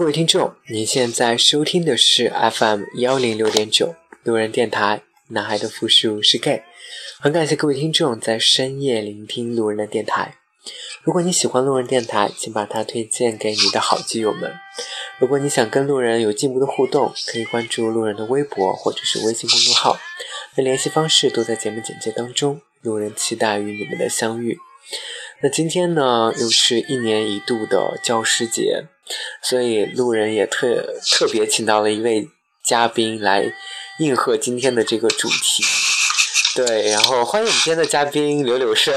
各位听众，您现在收听的是 FM 幺零六点九路人电台，男孩的复数是 gay。很感谢各位听众在深夜聆听路人的电台。如果你喜欢路人电台，请把它推荐给你的好基友们。如果你想跟路人有进一步的互动，可以关注路人的微博或者是微信公众号，那联系方式都在节目简介当中。路人期待与你们的相遇。那今天呢，又是一年一度的教师节，所以路人也特特别请到了一位嘉宾来应和今天的这个主题。对，然后欢迎我们今天的嘉宾柳柳生。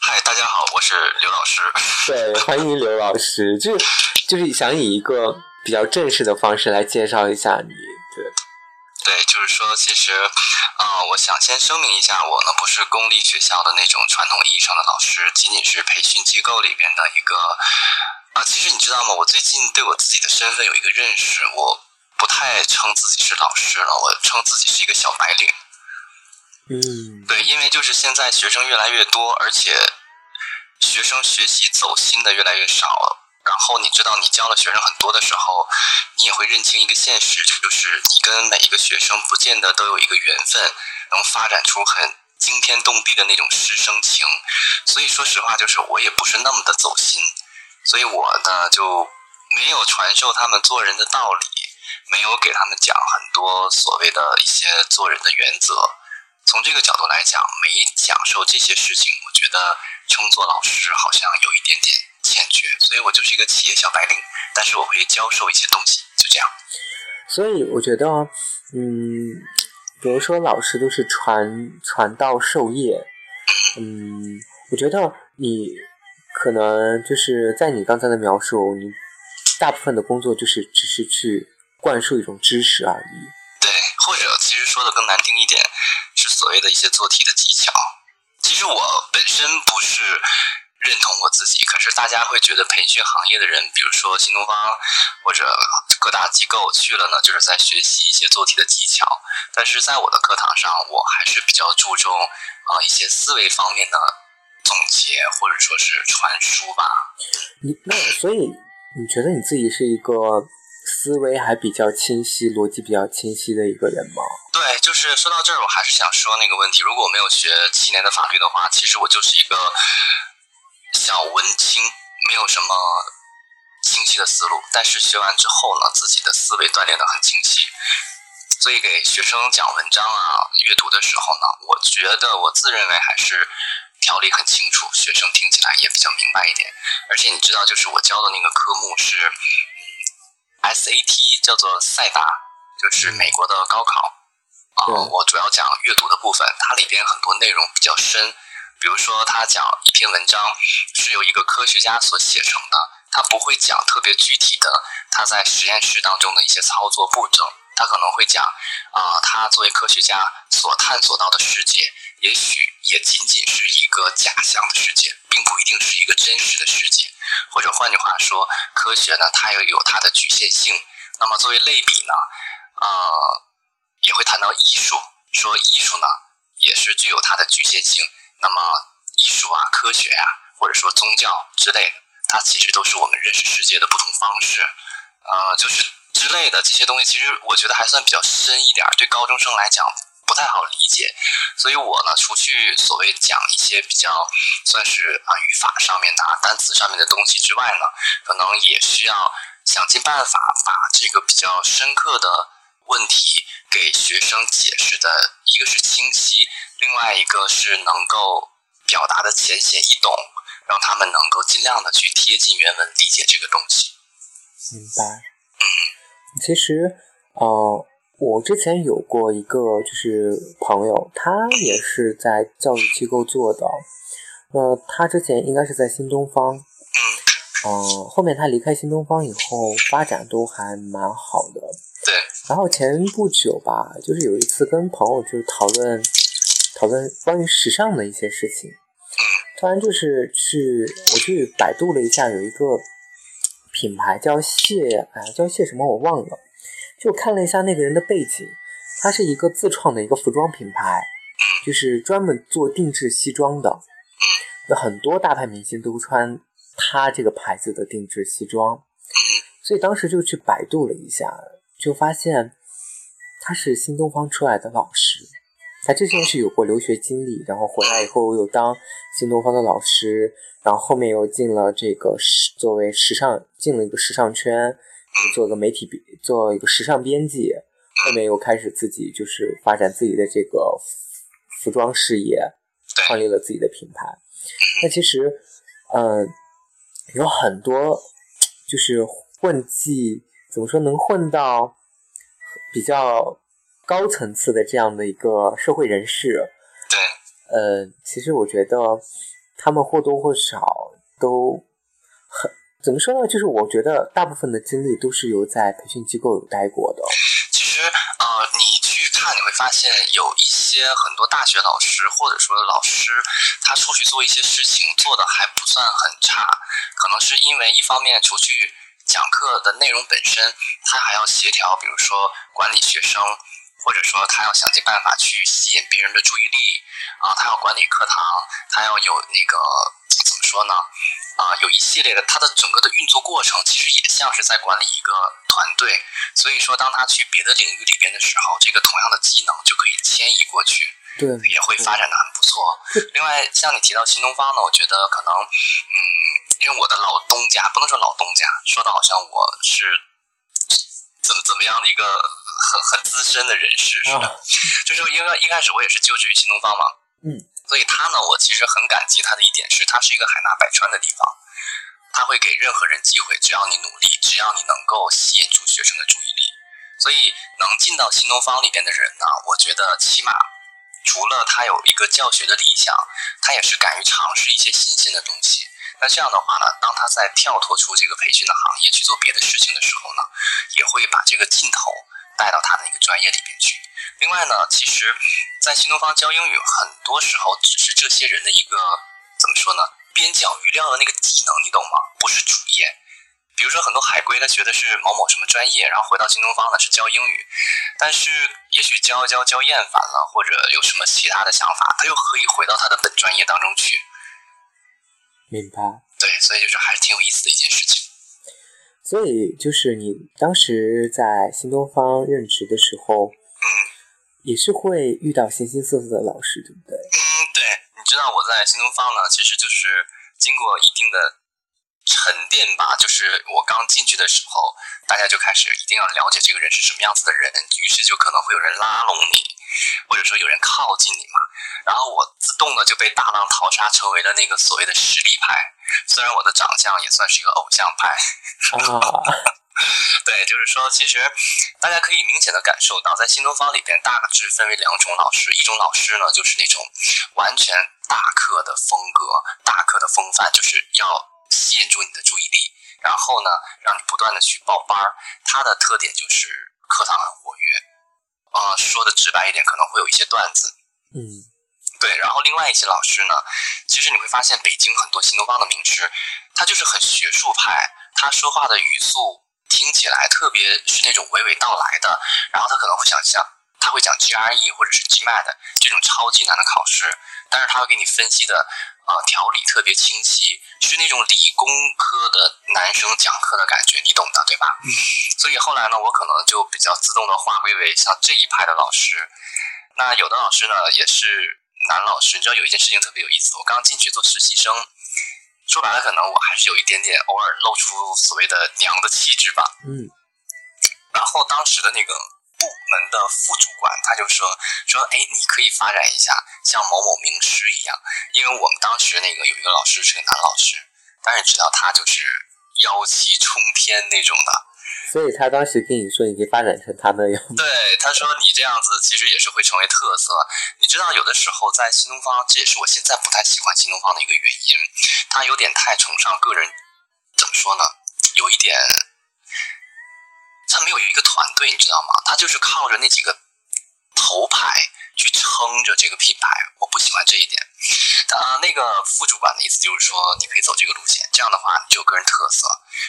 嗨，大家好，我是刘老师。对，欢迎刘老师，就是就是想以一个比较正式的方式来介绍一下你。对，对，就是说，其实，啊、我想先声明一下，我呢不是公立学校的那种传统意义上的老师，仅仅是培训机构里边的一个。啊、其实你知道吗？我最近对我自己的身份有一个认识，我不太称自己是老师了，我称自己是一个小白领。嗯，对，因为就是现在学生越来越多，而且学生学习走心的越来越少。然后你知道，你教了学生很多的时候，你也会认清一个现实，就是你跟每一个学生不见得都有一个缘分，能发展出很惊天动地的那种师生情。所以说实话，就是我也不是那么的走心，所以我呢就没有传授他们做人的道理，没有给他们讲很多所谓的一些做人的原则。从这个角度来讲，没讲授这些事情，我觉得称作老师好像有一点点欠缺，所以我就是一个企业小白领，但是我会教授一些东西，就这样。所以我觉得，嗯，比如说老师都是传传道授业，嗯，我觉得你可能就是在你刚才的描述，你大部分的工作就是只是去灌输一种知识而已。对，或者其实说的更难听一点，是所谓的一些做题的技巧。其实我本身不是认同我自己，可是大家会觉得培训行业的人，比如说新东方或者各大机构去了呢，就是在学习一些做题的技巧。但是在我的课堂上，我还是比较注重啊、一些思维方面的总结或者说是传输吧。你那所以你觉得你自己是一个思维还比较清晰、逻辑比较清晰的一个人吗？对，就是说到这儿，我还是想说那个问题。如果我没有学七年的法律的话，其实我就是一个小文青，没有什么清晰的思路。但是学完之后呢，自己的思维锻炼得很清晰。所以给学生讲文章啊、阅读的时候呢，我觉得我自认为还是条理很清楚，学生听起来也比较明白一点。而且你知道，就是我教的那个科目是嗯 SAT，叫做赛达，就是美国的高考。啊、对我主要讲阅读的部分，它里边很多内容比较深，比如说他讲一篇文章是由一个科学家所写成的，他不会讲特别具体的他在实验室当中的一些操作步骤，他可能会讲啊、他作为科学家所探索到的世界，也许也仅仅是一个假象的世界，并不一定是一个真实的世界。或者换句话说，科学呢，它也有它的局限性。那么作为类比呢，呃，也会谈到艺术，说艺术呢也是具有它的局限性。那么艺术啊、科学啊，或者说宗教之类的，它其实都是我们认识世界的不同方式。呃，就是之类的这些东西，其实我觉得还算比较深一点儿，对高中生来讲不太好理解。所以我呢，除去所谓讲一些比较算是啊语法上面的、啊、单词上面的东西之外呢，可能也需要想尽办法把这个比较深刻的问题给学生解释的，一个是清晰，另外一个是能够表达的浅显易懂，让他们能够尽量的去贴近原文理解这个东西。明白。其实，呃，我之前有过一个就是朋友，他也是在教育机构做的。那他之前应该是在新东方，嗯嗯、后面他离开新东方以后，发展都还蛮好的。对，然后前不久吧，就是有一次跟朋友就是讨论讨论关于时尚的一些事情。突然就是去我去百度了一下，有一个品牌叫谢，哎，叫谢什么我忘了。就看了一下那个人的背景，他是一个自创的一个服装品牌，就是专门做定制西装的。有很多大牌明星都穿他这个牌子的定制西装。所以当时就去百度了一下，就发现他是新东方出来的老师。他之前是有过留学经历，然后回来以后又当新东方的老师，然后后面又进了这个时作为时尚进了一个时尚圈，做个媒体做一个时尚编辑，后面又开始自己就是发展自己的这个服装事业，创立了自己的品牌。那其实，嗯，有很多就是混迹，怎么说能混到比较。高层次的这样的一个社会人士，对，呃，其实我觉得他们或多或少都很怎么说呢？就是我觉得大部分的经历都是由在培训机构有待过的。其实，呃，你去看你会发现，有一些很多大学老师或者说老师，他出去做一些事情做的还不算很差，可能是因为一方面除去讲课的内容本身，他还要协调，比如说管理学生。或者说他要想尽办法去吸引别人的注意力啊，他要管理课堂，他要有那个怎么说呢？啊，有一系列的，他的整个的运作过程其实也像是在管理一个团队。所以说，当他去别的领域里边的时候，这个同样的技能就可以迁移过去，对，也会发展的很不错。另外，像你提到新东方呢，我觉得可能，嗯，因为我的老东家不能说老东家，说的好像我是怎么怎么样的一个。很很资深的人士是的，就是因为一开始我也是就职于新东方嘛，嗯，所以他呢，我其实很感激他的一点是，他是一个海纳百川的地方，他会给任何人机会，只要你努力，只要你能够吸引住学生的注意力，所以能进到新东方里边的人呢，我觉得起码除了他有一个教学的理想，他也是敢于尝试一些新鲜的东西。那这样的话呢，当他在跳脱出这个培训的行业去做别的事情的时候呢，也会把这个劲头。带到他的那个专业里边去。另外呢，其实，在新东方教英语，很多时候只是这些人的一个怎么说呢？边角余料的那个技能，你懂吗？不是主业。比如说，很多海归他学的是某某什么专业，然后回到新东方呢是教英语，但是也许教教教厌烦了，或者有什么其他的想法，他又可以回到他的本专业当中去。明白。对，所以就是还是挺有意思的一件事情。所以就是你当时在新东方任职的时候，嗯，也是会遇到形形色色的老师，对不对？嗯，对。你知道我在新东方呢，其实就是经过一定的沉淀吧。就是我刚进去的时候，大家就开始一定要了解这个人是什么样子的人，于是就可能会有人拉拢你，或者说有人靠近你嘛。然后我自动的就被大浪淘沙，成为了那个所谓的实力派。虽然我的长相也算是一个偶像派。对，就是说，其实大家可以明显的感受到，在新东方里边，大致分为两种老师。一种老师呢，就是那种完全大课的风格、大课的风范，就是要吸引住你的注意力，然后呢，让你不断的去报班儿。他的特点就是课堂很活跃，啊，说的直白一点，可能会有一些段子。嗯，对。然后另外一些老师呢，其实你会发现，北京很多新东方的名师，他就是很学术派。他说话的语速听起来，特别是那种娓娓道来的，然后他可能会想象，他会讲 GRE 或者是 GMAT 这种超级难的考试，但是他会给你分析的，呃，条理特别清晰，是那种理工科的男生讲课的感觉，你懂的，对吧？嗯。所以后来呢，我可能就比较自动的划归为像这一派的老师。那有的老师呢，也是男老师，你知道有一件事情特别有意思，我刚进去做实习生。说白了，可能我还是有一点点偶尔露出所谓的娘的气质吧。嗯。然后当时的那个部门的副主管他就说说，哎，你可以发展一下像某某名师一样，因为我们当时那个有一个老师是个男老师，但是知道他就是妖气冲天那种的。所以他当时跟你说，你可以发展成他那样。对，他说你这样子其实也是会成为特色。你知道，有的时候在新东方，这也是我现在不太喜欢新东方的一个原因，他有点太崇尚个人，怎么说呢？有一点，他没有一个团队，你知道吗？他就是靠着那几个头牌去撑着这个品牌，我不喜欢这一点。呃，那个副主管的意思就是说，你可以走这个路线，这样的话你就有个人特色。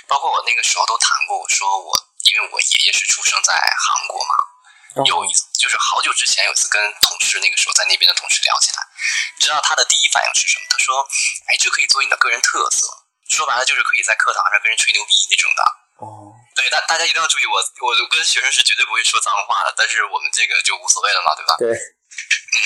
包括我那个时候都谈过，我说我因为我爷爷是出生在韩国嘛，有一次就是好久之前有一次跟同事那个时候在那边的同事聊起来，你知道他的第一反应是什么？他说：“哎，这可以做你的个人特色。”说白了就是可以在课堂上跟人吹牛逼那种的。哦，对，大大家一定要注意，我我跟学生是绝对不会说脏话的，但是我们这个就无所谓了嘛，对吧？对。嗯，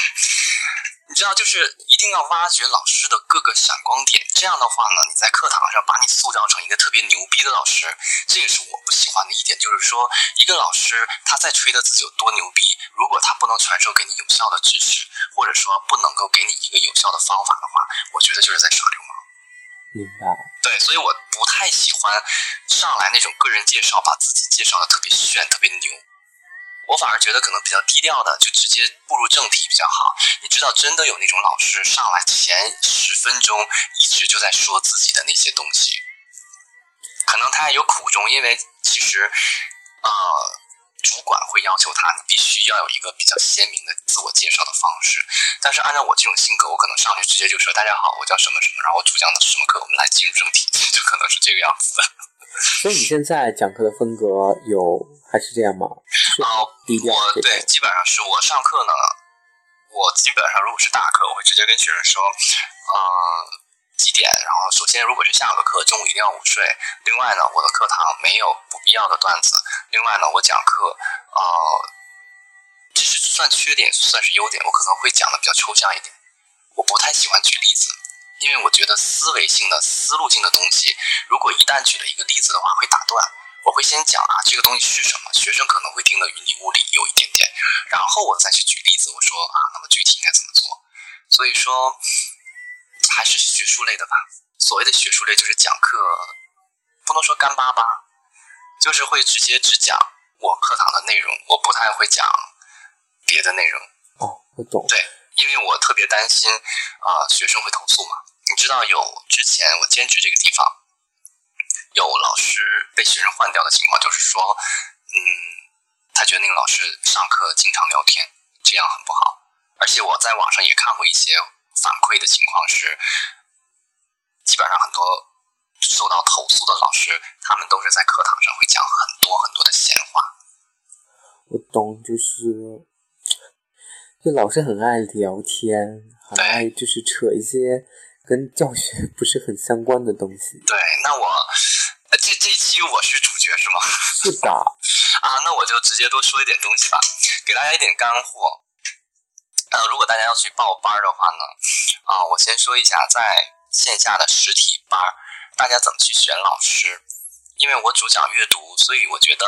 你知道，就是一定要挖掘老师的各个闪光点，这样的话呢，你在课堂上把你塑造成一个特别牛逼的老师，这也是我不喜欢的一点，就是说，一个老师他在吹的自己有多牛逼，如果他不能传授给你有效的知识，或者说不能够给你一个有效的方法的话，我觉得就是在耍流氓。明白。对，所以我不太喜欢上来那种个人介绍，把自己介绍的特别炫、特别牛。我反而觉得可能比较低调的，就直接步入正题比较好。你知道，真的有那种老师上来前十分钟一直就在说自己的那些东西，可能他也有苦衷，因为其实，呃。主管会要求他，你必须要有一个比较鲜明的自我介绍的方式。但是按照我这种性格，我可能上去直接就说：“大家好，我叫什么什么，然后主讲的是什么课，我们来进入正题。”就可能是这个样子的。所以你现在讲课的风格有还是这样吗？啊，我对，基本上是我上课呢，我基本上如果是大课，我会直接跟学生说，呃。几点？然后首先，如果是下午的课，中午一定要午睡。另外呢，我的课堂没有不必要的段子。另外呢，我讲课，呃，这是算缺点，算是优点。我可能会讲的比较抽象一点，我不太喜欢举例子，因为我觉得思维性的、思路性的东西，如果一旦举了一个例子的话，会打断。我会先讲啊，这个东西是什么，学生可能会听得云里雾里，有一点点，然后我再去举例子，我说啊，那么具体应该怎么做？所以说。还是学术类的吧。所谓的学术类，就是讲课不能说干巴巴，就是会直接只讲我课堂的内容，我不太会讲别的内容。哦，我懂。对，因为我特别担心啊，学生会投诉嘛。你知道有之前我兼职这个地方，有老师被学生换掉的情况，就是说，嗯，他觉得那个老师上课经常聊天，这样很不好。而且我在网上也看过一些。反馈的情况是，基本上很多受到投诉的老师，他们都是在课堂上会讲很多很多的闲话。我懂，就是，就老师很爱聊天，很爱就是扯一些跟教学 不是很相关的东西。对，那我这这期我是主角是吗？是的。啊，那我就直接多说一点东西吧，给大家一点干货。呃，如果大家要去报班的话呢，啊，我先说一下在线下的实体班，大家怎么去选老师？因为我主讲阅读，所以我觉得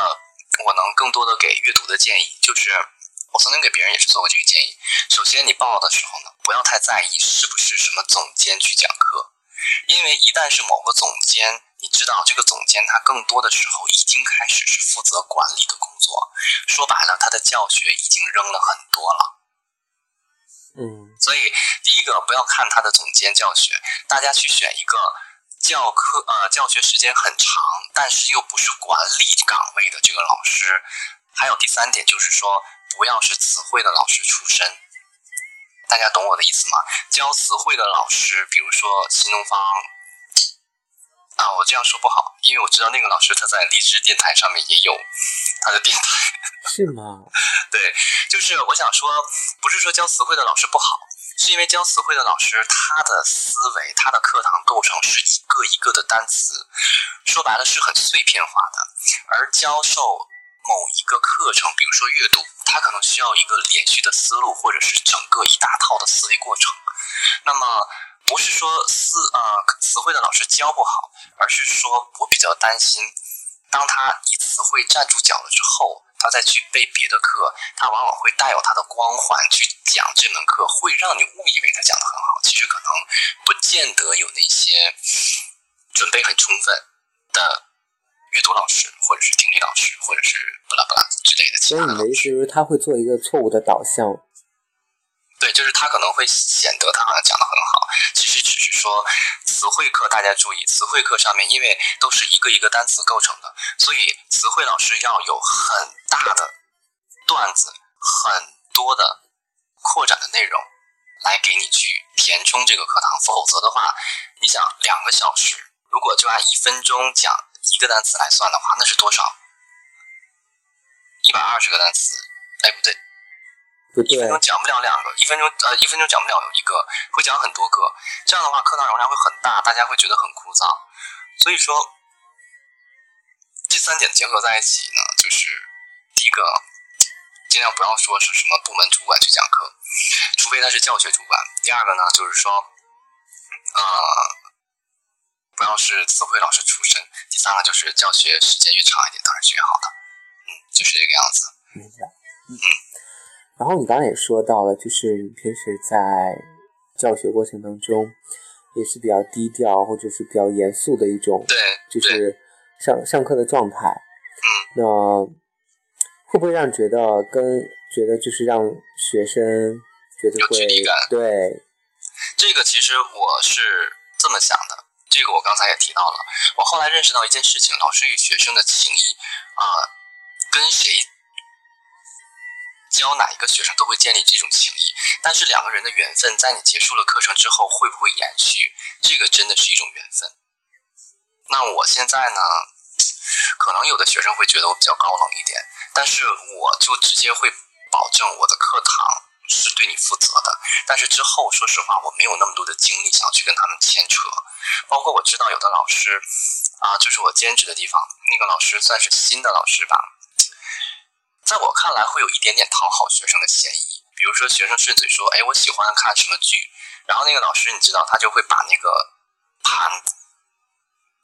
我能更多的给阅读的建议，就是我曾经给别人也是做过这个建议。首先，你报的时候呢，不要太在意是不是什么总监去讲课，因为一旦是某个总监，你知道这个总监他更多的时候已经开始是负责管理的工作，说白了，他的教学已经扔了很多了。嗯，所以第一个不要看他的总监教学，大家去选一个教课呃教学时间很长，但是又不是管理岗位的这个老师。还有第三点就是说，不要是词汇的老师出身，大家懂我的意思吗？教词汇的老师，比如说新东方啊，我这样说不好，因为我知道那个老师他在荔枝电台上面也有他的电台。是吗？对，就是我想说，不是说教词汇的老师不好，是因为教词汇的老师他的思维、他的课堂构成是一个一个的单词，说白了是很碎片化的。而教授某一个课程，比如说阅读，它可能需要一个连续的思路，或者是整个一大套的思维过程。那么不是说思呃词汇的老师教不好，而是说我比较担心，当他以词汇站住脚了之后。他再去背别的课，他往往会带有他的光环去讲这门课，会让你误以为他讲的很好，其实可能不见得有那些准备很充分的阅读老师，或者是听力老师，或者是巴拉巴拉之类的。所以你的意思是，他会做一个错误的导向。对，就是他可能会显得他好像讲的很好，其实只是说词汇课，大家注意，词汇课上面因为都是一个一个单词构成的，所以词汇老师要有很大的段子，很多的扩展的内容来给你去填充这个课堂，否则的话，你想两个小时，如果就按一分钟讲一个单词来算的话，那是多少？一百二十个单词？哎，不对，不对一分，钟讲不了两个，一分钟呃一分钟讲不了一个，会讲很多个，这样的话课堂容量会很大，大家会觉得很枯燥。所以说，这三点结合在一起呢，就是第一个，尽量不要说是什么部门主管去讲课，除非他是教学主管。第二个呢，就是说，呃，不要是词汇老师出身。第三个就是教学时间越长一点，当然是越好的。嗯，就是这个样子。明白。嗯。然后你刚刚也说到了，就是你平时在教学过程当中，也是比较低调或者是比较严肃的一种，对，就是上上课的状态。嗯。那会不会让觉得跟觉得就是让学生觉得有会距离感对，这个其实我是这么想的，这个我刚才也提到了。我后来认识到一件事情，老师与学生的情谊啊、跟谁教哪一个学生都会建立这种情谊，但是两个人的缘分在你结束了课程之后会不会延续，这个真的是一种缘分。那我现在呢，可能有的学生会觉得我比较高冷一点，但是我就直接会保证我的课堂是对你负责的。但是之后，说实话，我没有那么多的精力想去跟他们牵扯。包括我知道有的老师啊，就是我兼职的地方，那个老师算是新的老师吧，在我看来会有一点点讨好学生的嫌疑。比如说，学生顺嘴说：“哎，我喜欢看什么剧。”然后那个老师，你知道，他就会把那个盘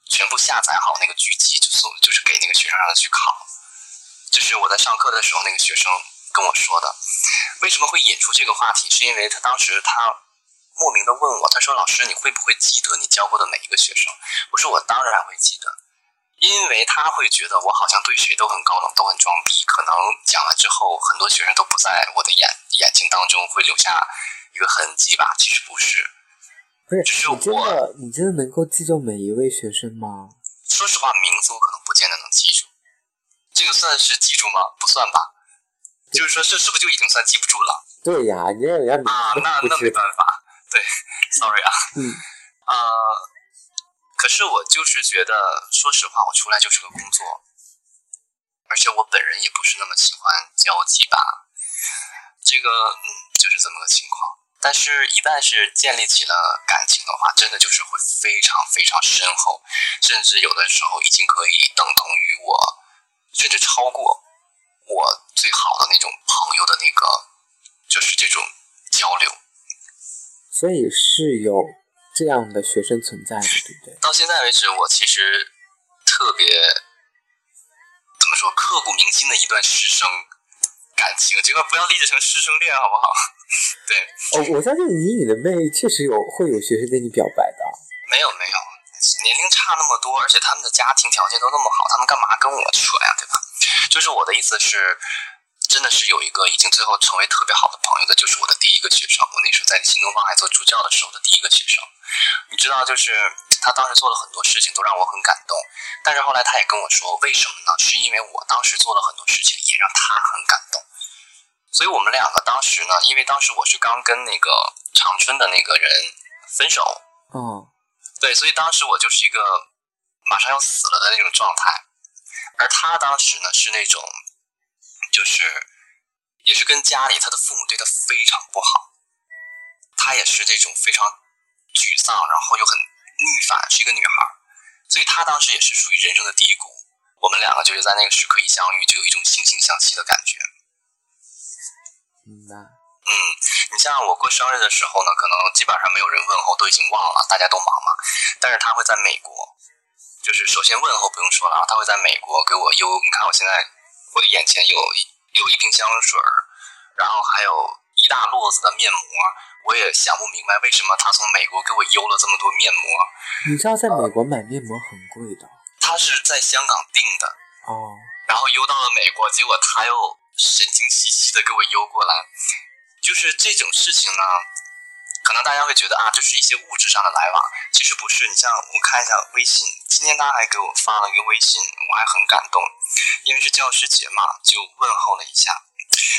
全部下载好那个剧集，就送就是给那个学生让他去考。就是我在上课的时候，那个学生跟我说的。为什么会引出这个话题？是因为他当时他莫名的问我，他说：“老师，你会不会记得你教过的每一个学生？”我说：“我当然会记得。”因为他会觉得我好像对谁都很高冷，都很装逼。可能讲了之后，很多学生都不在我的眼眼睛当中会留下一个痕迹吧？其实不是，不是就是你真我的你真的能够记住每一位学生吗？说实话，名字我可能不见得能记住。这个算是记住吗？不算吧。就是说，这是不是就已经算记不住了对呀，你让人啊？那那没办法，对，sorry 啊。嗯，呃，可是我就是觉得，说实话，我出来就是个工作，而且我本人也不是那么喜欢交际吧。这个，嗯，就是这么个情况。但是，一旦是建立起了感情的话，真的就是会非常非常深厚，甚至有的时候已经可以等同于我，甚至超过我最好的那种朋友的那个，就是这种交流。所以是有这样的学生存在的，对不对？到现在为止，我其实特别怎么说刻骨铭心的一段师生感情，这个不要理解成师生恋，好不好？对，哦，我相信以你的魅力，确实有会有学生跟你表白的。没有没有，年龄差那么多，而且他们的家庭条件都那么好，他们干嘛跟我扯呀，对吧？就是我的意思是，真的是有一个已经最后成为特别好的朋友的，就是我的第一个学生。我那时候在新东方还做助教的时候的第一个学生，你知道，就是他当时做了很多事情，都让我很感动。但是后来他也跟我说，为什么呢？是因为我当时做了很多事情，也让他很感动。所以我们两个当时呢，因为当时我是刚跟那个长春的那个人分手，嗯，对，所以当时我就是一个马上要死了的那种状态，而他当时呢是那种，就是也是跟家里他的父母对他非常不好，他也是那种非常沮丧，然后又很逆反，是一个女孩儿，所以她当时也是属于人生的低谷。我们两个就是在那个时刻一相遇，就有一种惺惺相惜的感觉。明白。嗯，你像我过生日的时候呢，可能基本上没有人问候，都已经忘了，大家都忙嘛。但是他会在美国，就是首先问候不用说了啊，他会在美国给我邮。你看我现在我的眼前有有一瓶香水儿，然后还有一大摞子的面膜。我也想不明白为什么他从美国给我邮了这么多面膜。你知道在美国买面膜很贵的他是在香港订的，哦。然后邮到了美国，结果他又神经兮兮的给我邮过来，就是这种事情呢，可能大家会觉得啊，这是一些物质上的来往，其实不是。你像我看一下微信，今天他还给我发了一个微信，我还很感动，因为是教师节嘛，就问候了一下。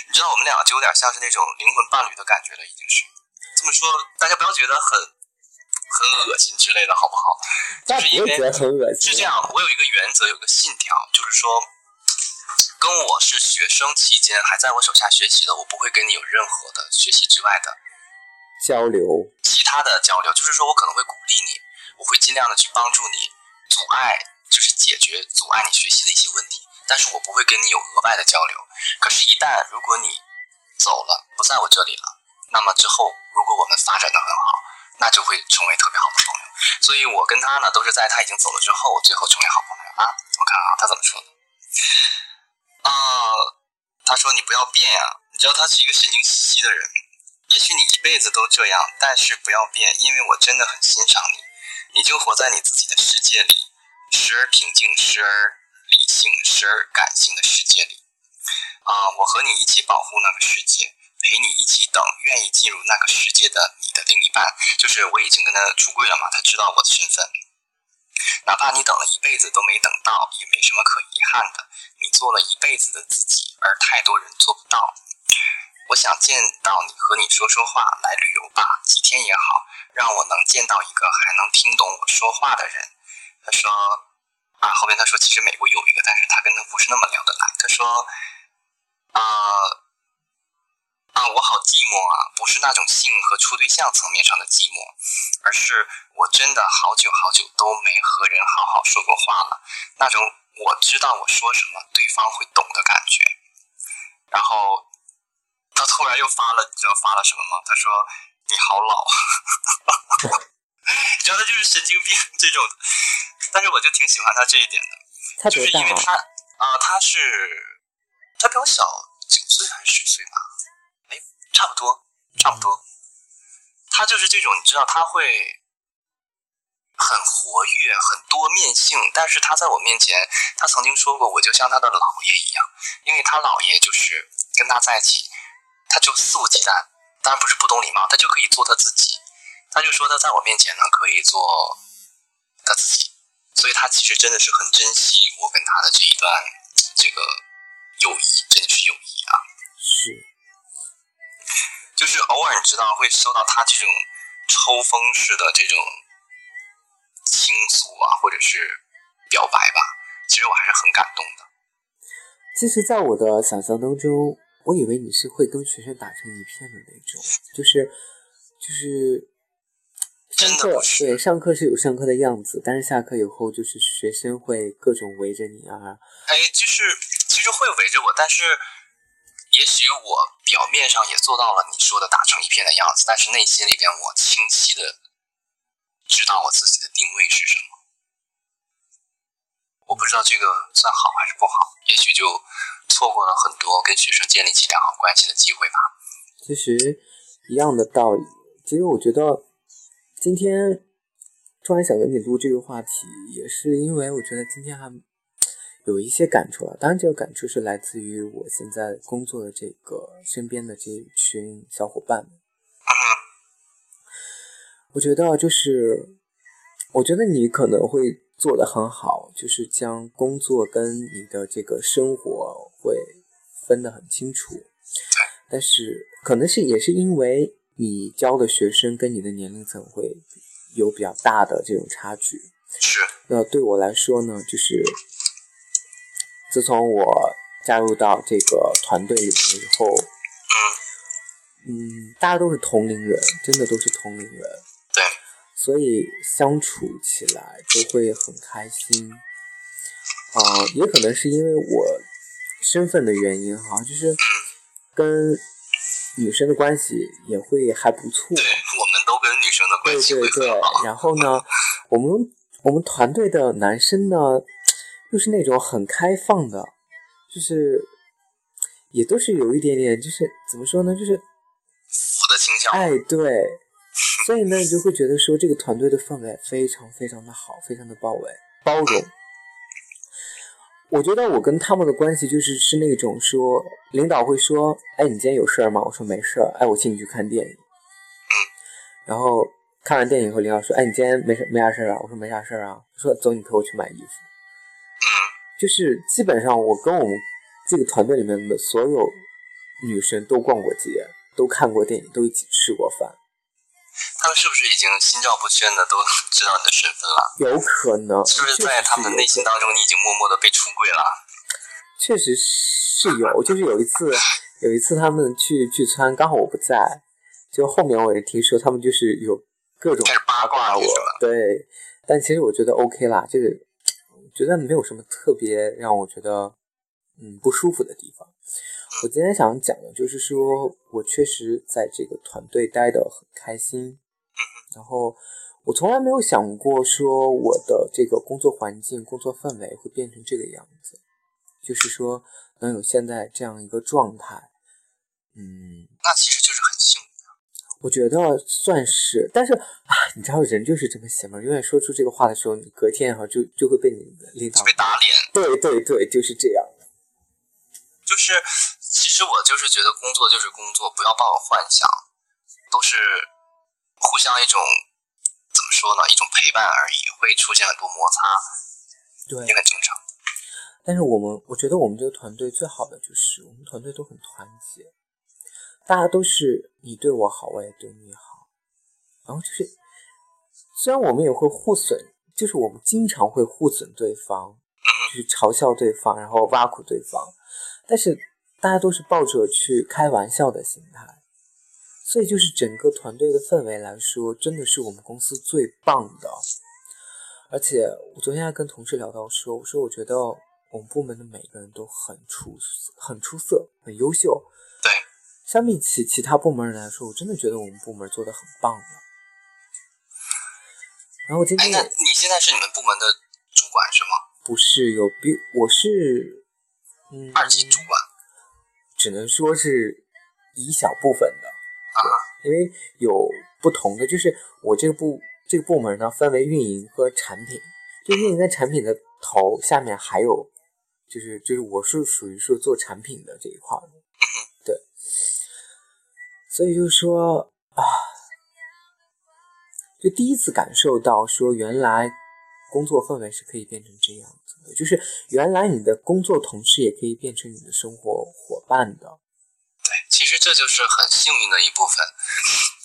你知道我们俩就有点像是那种灵魂伴侣的感觉了，已经是。这么说，大家不要觉得很很恶心之类的，好不好？就是因为是这样，我有一个原则，有个信条，就是说，跟我是学生期间还在我手下学习的，我不会跟你有任何的学习之外的交流，其他的交流，就是说我可能会鼓励你，我会尽量的去帮助你，阻碍就是解决阻碍你学习的一些问题。但是我不会跟你有额外的交流。可是，一旦如果你走了，不在我这里了，那么之后如果我们发展的很好，那就会成为特别好的朋友。所以我跟他呢，都是在他已经走了之后，最后成为好朋友啊。我看啊，他怎么说的？啊，他说你不要变呀。你知道他是一个神经兮兮的人。也许你一辈子都这样，但是不要变，因为我真的很欣赏你。你就活在你自己的世界里，时而平静，时而。理性时而感性的世界里，啊，我和你一起保护那个世界，陪你一起等愿意进入那个世界的你的另一半。就是我已经跟他出柜了嘛，他知道我的身份。哪怕你等了一辈子都没等到，也没什么可遗憾的。你做了一辈子的自己，而太多人做不到。我想见到你，和你说说话，来旅游吧，几天也好，让我能见到一个还能听懂我说话的人。他说。啊，后面他说其实美国有一个，但是他跟他不是那么聊得来。他说，啊啊，我好寂寞啊，不是那种性和处对象层面上的寂寞，而是我真的好久好久都没和人好好说过话了，那种我知道我说什么对方会懂的感觉。然后他突然又发了，你知道发了什么吗？他说你好老，你知道他就是神经病这种。但是我就挺喜欢他这一点的，就是因为他啊，他是他比我小九岁还是十岁吧？哎，差不多，差不多。他就是这种，你知道，他会很活跃、很多面性。但是他在我面前，他曾经说过，我就像他的姥爷一样，因为他姥爷就是跟他在一起，他就肆无忌惮，当然不是不懂礼貌，他就可以做他自己。他就说他在我面前呢，可以做他自己。所以他其实真的是很珍惜我跟他的这一段这个友谊，真的是友谊啊。是，就是偶尔你知道会收到他这种抽风式的这种倾诉啊，或者是表白吧，其实我还是很感动的。其实，在我的想象当中，我以为你是会跟学生打成一片的那种，就是就是。上课对，上课是有上课的样子，但是下课以后就是学生会各种围着你啊。哎，就是其实会围着我，但是也许我表面上也做到了你说的打成一片的样子，但是内心里边我清晰的知道我自己的定位是什么。我不知道这个算好还是不好，也许就错过了很多跟学生建立起良好关系的机会吧。其实一样的道理，其实我觉得。今天突然想跟你录这个话题，也是因为我觉得今天还有一些感触啊。当然，这个感触是来自于我现在工作的这个身边的这一群小伙伴们。我觉得就是，我觉得你可能会做得很好，就是将工作跟你的这个生活会分得很清楚。但是，可能是也是因为。你教的学生跟你的年龄层会有比较大的这种差距。是。那对我来说呢，就是自从我加入到这个团队里面以后，嗯，大家都是同龄人，真的都是同龄人。对。所以相处起来都会很开心。啊，也可能是因为我身份的原因哈，就是跟。女生的关系也会还不错，对，我们都跟女生的关系会很好。然后呢，我们我们团队的男生呢，又是那种很开放的，就是也都是有一点点，就是怎么说呢，就是腐的倾向。哎，对，所以呢，你就会觉得说这个团队的氛围非常非常的好，非常的包围包容。我觉得我跟他们的关系就是是那种说，领导会说，哎，你今天有事儿吗？我说没事儿。哎，我请你去看电影。嗯。然后看完电影以后，领导说，哎，你今天没事没啥事儿啊？我说没啥事儿啊。说走，你陪我去买衣服。嗯。就是基本上我跟我们这个团队里面的所有女生都逛过街，都看过电影，都一起吃过饭。他们是不是已经心照不宣的都 知道你的身份了？有可能，是不是在他们的内心当中，你已经默默的被出柜了？确实是有，就是有一次，有一次他们去聚餐，刚好我不在，就后面我也听说他们就是有各种八卦我，对，但其实我觉得 OK 啦，这个觉得没有什么特别让我觉得嗯不舒服的地方。我今天想讲的就是说我确实在这个团队待得很开心，然后我从来没有想过说我的这个工作环境、工作氛围会变成这个样子，就是说能有现在这样一个状态，嗯，那其实就是很幸运。我觉得算是，但是啊，你知道人就是这么邪门，永远说出这个话的时候，你隔天哈就就会被你的领导被打脸。对对对，就是这样。就是，其实我就是觉得工作就是工作，不要抱有幻想，都是互相一种怎么说呢？一种陪伴而已，会出现很多摩擦，对，也很正常。但是我们，我觉得我们这个团队最好的就是我们团队都很团结，大家都是你对我好，我也对你好，然后就是虽然我们也会互损，就是我们经常会互损对方，就是嘲笑对方，然后挖苦对方。但是大家都是抱着去开玩笑的心态，所以就是整个团队的氛围来说，真的是我们公司最棒的。而且我昨天还跟同事聊到说，我说我觉得我们部门的每个人都很出很出色，很优秀。对，相比起其他部门人来说，我真的觉得我们部门做的很棒的。然后今天，那你现在是你们部门的主管是吗？不是，有比我是。嗯二级主管，只能说是一小部分的。啊，因为有不同的，就是我这个部这个部门呢，分为运营和产品，就运营在产品的头下面还有，就是就是我是属于是做产品的这一块的，对，所以就是说啊，就第一次感受到说原来工作氛围是可以变成这样。就是原来你的工作同事也可以变成你的生活伙伴的，对，其实这就是很幸运的一部分。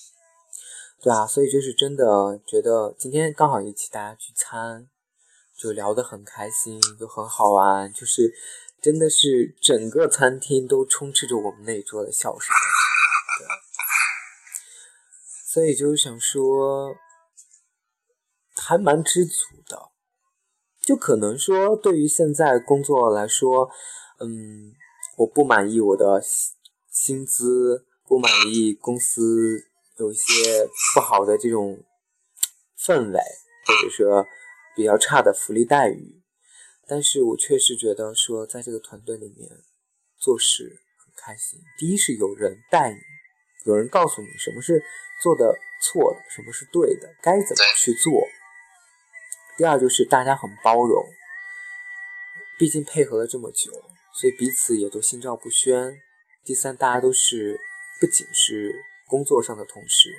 对啊，所以就是真的觉得今天刚好一起大家聚餐，就聊得很开心，就很好玩，就是真的是整个餐厅都充斥着我们那一桌的笑声。对，所以就是想说，还蛮知足的。就可能说，对于现在工作来说，嗯，我不满意我的薪资，不满意公司有一些不好的这种氛围，或者说比较差的福利待遇，但是我确实觉得说，在这个团队里面做事很开心。第一是有人带你，有人告诉你什么是做的错的，什么是对的，该怎么去做。第二就是大家很包容，毕竟配合了这么久，所以彼此也都心照不宣。第三，大家都是不仅是工作上的同事，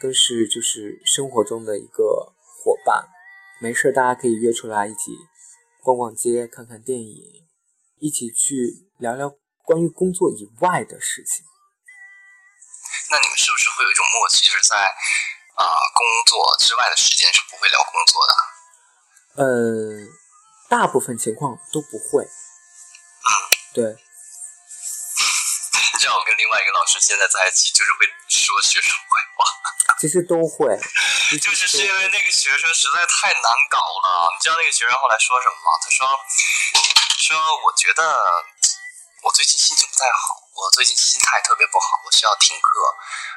更是就是生活中的一个伙伴。没事，大家可以约出来一起逛逛街、看看电影，一起去聊聊关于工作以外的事情。那你们是不是会有一种默契，就是在啊工作之外的时间是不会聊工作的？嗯，大部分情况都不会。嗯，对。你知道我跟另外一个老师现在在一起，就是会说学生坏话。其实都会。就是是因为那个学生实在太难搞了。你知道那个学生后来说什么吗？他说：“说我觉得我最近心情不太好，我最近心态特别不好，我需要停课，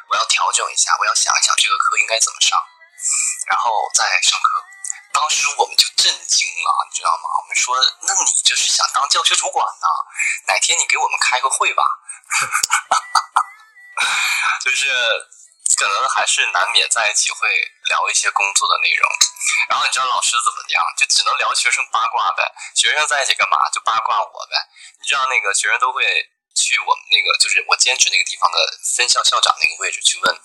我要调整一下，我要想一想这个课应该怎么上，然后再上课。”当时我们就震惊了，你知道吗？我们说，那你就是想当教学主管呢？哪天你给我们开个会吧？就是可能还是难免在一起会聊一些工作的内容。然后你知道老师怎么样？就只能聊学生八卦呗。学生在一起干嘛？就八卦我呗。你知道那个学生都会去我们那个就是我兼职那个地方的分校校长那个位置去问，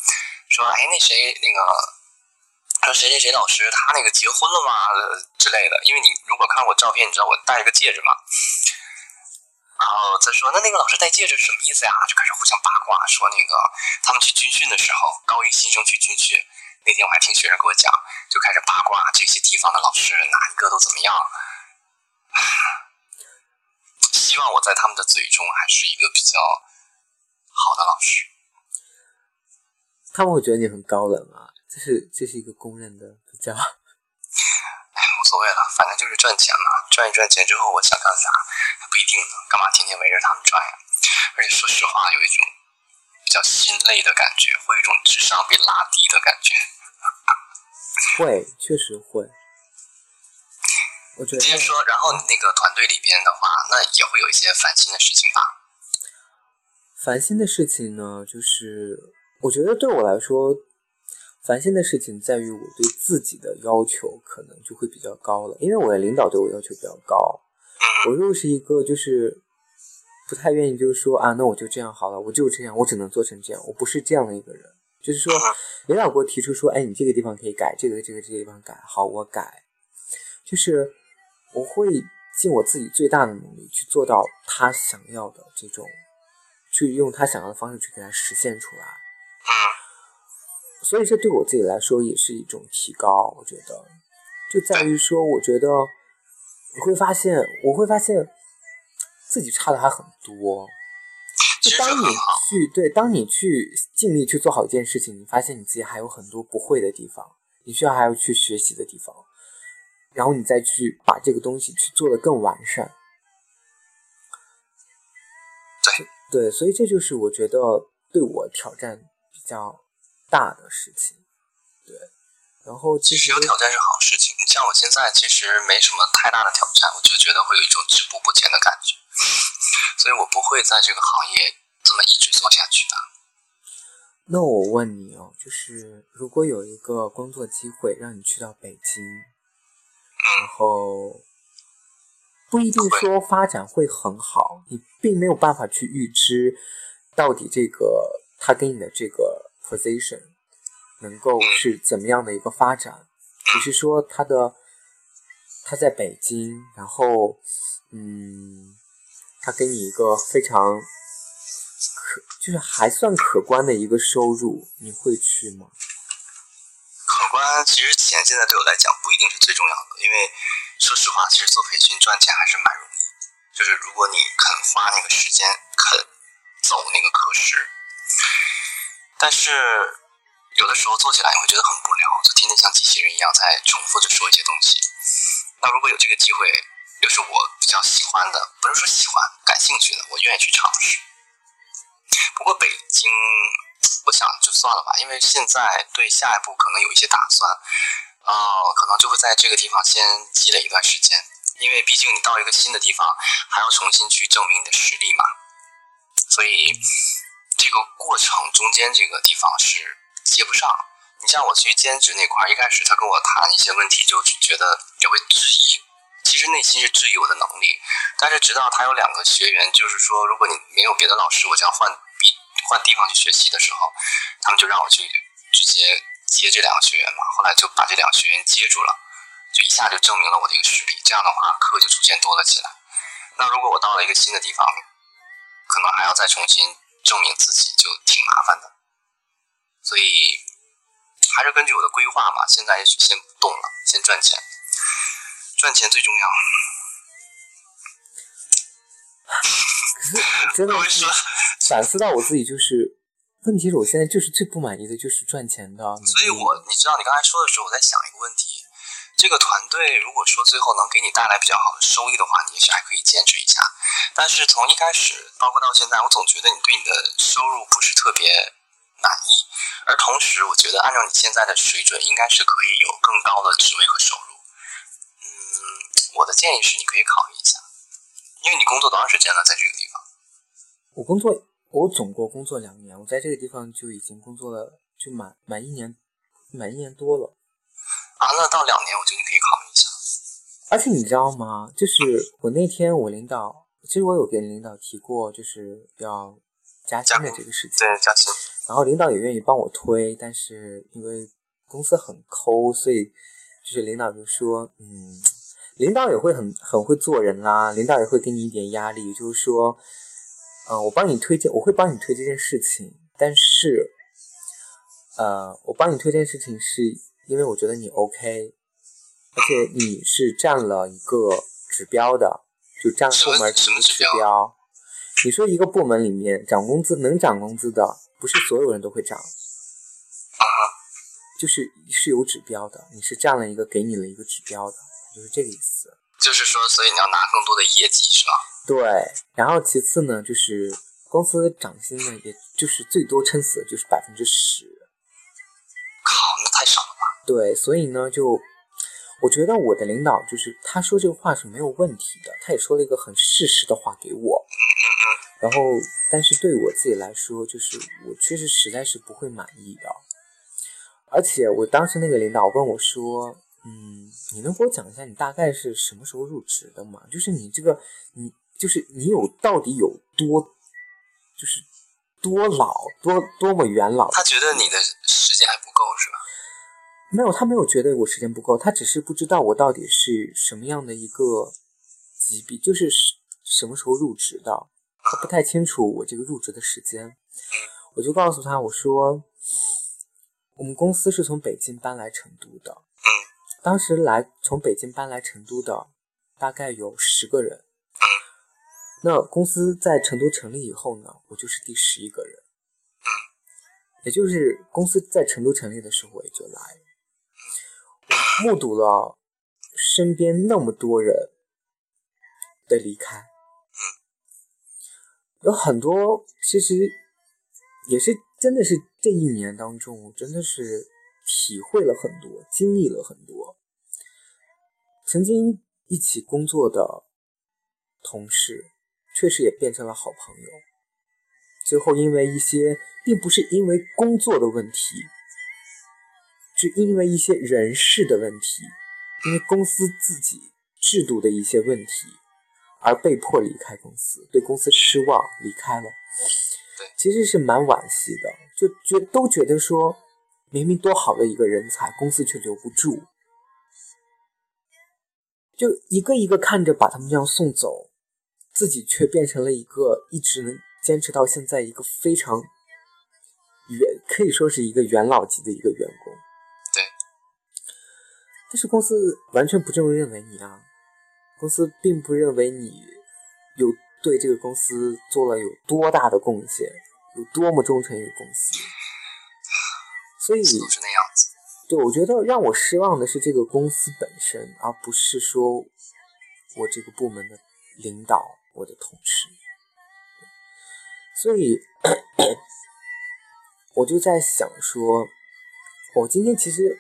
说，哎，那谁那个。说谁谁谁老师他那个结婚了吗之类的？因为你如果看我照片，你知道我戴了个戒指嘛？然后再说那那个老师戴戒指什么意思呀？就开始互相八卦，说那个他们去军训的时候，高一新生去军训，那天我还听学生给我讲，就开始八卦这些地方的老师哪一个都怎么样。希望我在他们的嘴中还是一个比较好的老师。他们会觉得你很高冷啊，这是这是一个公认的比较。哎，无所谓了，反正就是赚钱嘛，赚一赚钱之后，我想干啥还不一定呢，干嘛天天围着他们转呀？而且说实话，有一种比较心累的感觉，会有一种智商被拉低的感觉。会，确实会。我觉得。接着说，然后那个团队里边的话，那也会有一些烦心的事情吧？烦心的事情呢，就是我觉得对我来说，烦心的事情在于我对自己的要求可能就会比较高了，因为我的领导对我要求比较高。我又是一个就是不太愿意，就是说啊，那我就这样好了，我就这样，我只能做成这样，我不是这样的一个人。就是说，领导给我提出说，哎，你这个地方可以改，这个这个这个地方改，好，我改。就是我会尽我自己最大的努力去做到他想要的这种，去用他想要的方式去给他实现出来。所以这对我自己来说也是一种提高，我觉得就在于说，我觉得你会发现，我会发现自己差的还很多。就当你去对，当你去尽力去做好一件事情，你发现你自己还有很多不会的地方，你需要还要去学习的地方，然后你再去把这个东西去做的更完善。对对，所以这就是我觉得对我挑战比较。大的事情，对，然后其实有挑战是好事情。你像我现在其实没什么太大的挑战，我就觉得会有一种止步不前的感觉，所以我不会在这个行业这么一直做下去的。那我问你哦，就是如果有一个工作机会让你去到北京，然后不一定说发展会很好，你并没有办法去预知到底这个他给你的这个。Position 能够是怎么样的一个发展？只是说他的他在北京，然后嗯，他给你一个非常可就是还算可观的一个收入，你会去吗？可观，其实钱现在对我来讲不一定是最重要的，因为说实话，其实做培训赚钱还是蛮容易，就是如果你肯花那个时间，肯走那个课时。但是有的时候做起来你会觉得很无聊，就天天像机器人一样在重复着说一些东西。那如果有这个机会，又是我比较喜欢的，不是说喜欢，感兴趣的，我愿意去尝试。不过北京，我想就算了吧，因为现在对下一步可能有一些打算，啊，可能就会在这个地方先积累一段时间，因为毕竟你到一个新的地方，还要重新去证明你的实力嘛，所以。这个过程中间这个地方是接不上。你像我去兼职那块，一开始他跟我谈一些问题，就觉得也会质疑，其实内心是质疑我的能力。但是直到他有两个学员，就是说如果你没有别的老师，我将换比换地方去学习的时候，他们就让我去直接接这两个学员嘛。后来就把这两个学员接住了，就一下就证明了我的一个实力。这样的话，课就逐渐多了起来。那如果我到了一个新的地方，可能还要再重新。证明自己就挺麻烦的，所以还是根据我的规划嘛。现在先不动了，先赚钱，赚钱最重要。真的是反思到我自己，就是问题是我现在就是最不满意的就是赚钱的。所以我你知道，你刚才说的时候，我在想一个问题。这个团队如果说最后能给你带来比较好的收益的话，你也许还可以坚持一下。但是从一开始，包括到现在，我总觉得你对你的收入不是特别满意。而同时，我觉得按照你现在的水准，应该是可以有更高的职位和收入。嗯，我的建议是你可以考虑一下，因为你工作多长时间了，在这个地方？我工作，我总共工作两年，我在这个地方就已经工作了，就满满一年，满一年多了。啊，那到两年，我觉得你可以考虑一下。而且你知道吗？就是我那天我领导，其实我有跟领导提过，就是要加薪的这个事情。对，加薪。然后领导也愿意帮我推，但是因为公司很抠，所以就是领导就说，嗯，领导也会很很会做人啦，领导也会给你一点压力，就是说，嗯、我帮你推荐，我会帮你推这件事情，但是，呃，我帮你推这件事情是因为我觉得你 OK，而且你是占了一个指标的，就占部门什么指标标。你说一个部门里面涨工资能涨工资的，不是所有人都会涨，啊，就是是有指标的，你是占了一个给你了一个指标的，就是这个意思。就是说，所以你要拿更多的业绩是吧？对，然后其次呢，就是公司涨薪呢，也就是最多撑死就是百分之十。对，所以呢，就我觉得我的领导就是他说这个话是没有问题的，他也说了一个很事实的话给我。然后，但是对我自己来说，就是我确实实在是不会满意的。而且我当时那个领导问我说：“嗯，你能给我讲一下你大概是什么时候入职的吗？就是你这个，你就是你有到底有多，就是多老，多多么元老？”他觉得你的时间还不够是吧？没有，他没有觉得我时间不够，他只是不知道我到底是什么样的一个级别，就是什什么时候入职的，他不太清楚我这个入职的时间。我就告诉他，我说我们公司是从北京搬来成都的，嗯。当时来从北京搬来成都的大概有十个人，嗯。那公司在成都成立以后呢，我就是第十一个人，嗯，也就是公司在成都成立的时候我也就来目睹了身边那么多人的离开，有很多其实也是真的是这一年当中，真的是体会了很多，经历了很多。曾经一起工作的同事，确实也变成了好朋友。最后因为一些，并不是因为工作的问题，是因为一些人事的问题，因为公司自己制度的一些问题，而被迫离开公司，对公司失望离开了。其实是蛮惋惜的，就觉都觉得说，明明多好的一个人才，公司却留不住，就一个一个看着把他们这样送走，自己却变成了一个一直能坚持到现在一个非常元，可以说是一个元老级的一个员。但是公司完全不这么认为你啊，公司并不认为你有对这个公司做了有多大的贡献，有多么忠诚于公司。所以，都是那样子。对我觉得让我失望的是这个公司本身，而不是说我这个部门的领导，我的同事。所以，我就在想说，我今天其实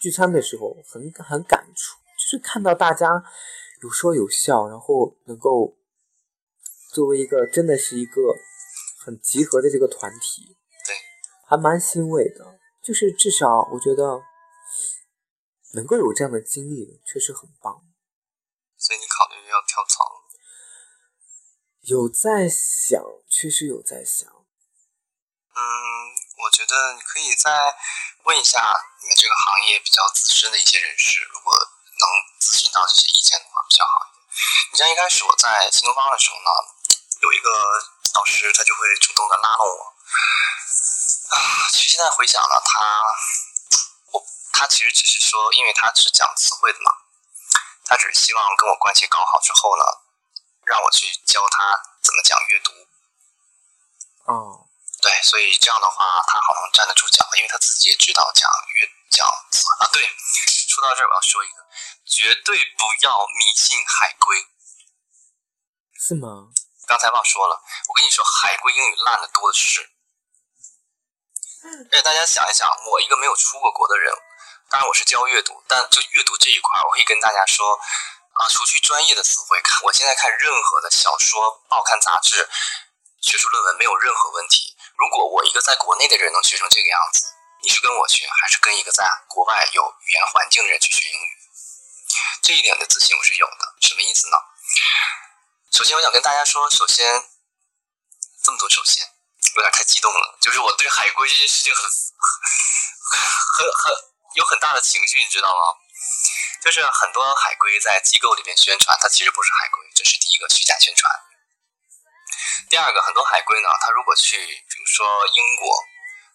聚餐的时候很很感触，就是看到大家有说有笑，然后能够作为一个真的是一个很集合的这个团体，对，还蛮欣慰的。就是至少我觉得能够有这样的经历，确实很棒。所以你考虑要跳槽了？有在想，确实有在想。嗯，我觉得你可以再问一下你们这个行业比较资深的一些人士，如果能咨询到这些意见的话，比较好一点。你像一开始我在新东方的时候呢，有一个导师他就会主动的拉拢我。啊，其实现在回想呢，他我他其实只是说，因为他是讲词汇的嘛，他只是希望跟我关系搞好之后呢，让我去教他怎么讲阅读。哦，对，所以这样的话，他好像站得住脚，因为他自己也知道讲阅讲啊。对，说到这儿，我要说一个，绝对不要迷信海龟。是吗？刚才忘说了，我跟你说，海龟英语烂的多的是。而且大家想一想，我一个没有出过国的人，当然我是教阅读，但就阅读这一块，我可以跟大家说，啊，除去专业的词汇，看我现在看任何的小说、报刊杂志、学术论文没有任何问题。如果我一个在国内的人能学成这个样子，你是跟我学，还是跟一个在国外有语言环境的人去学英语？这一点的自信我是有的。什么意思呢？首先，我想跟大家说，首先这么多首先。有点太激动了，就是我对海龟这件事情很很很有很大的情绪，你知道吗？就是很多海归在机构里面宣传，他其实不是海归，这是第一个虚假宣传。第二个，很多海归呢，他如果去，比如说英国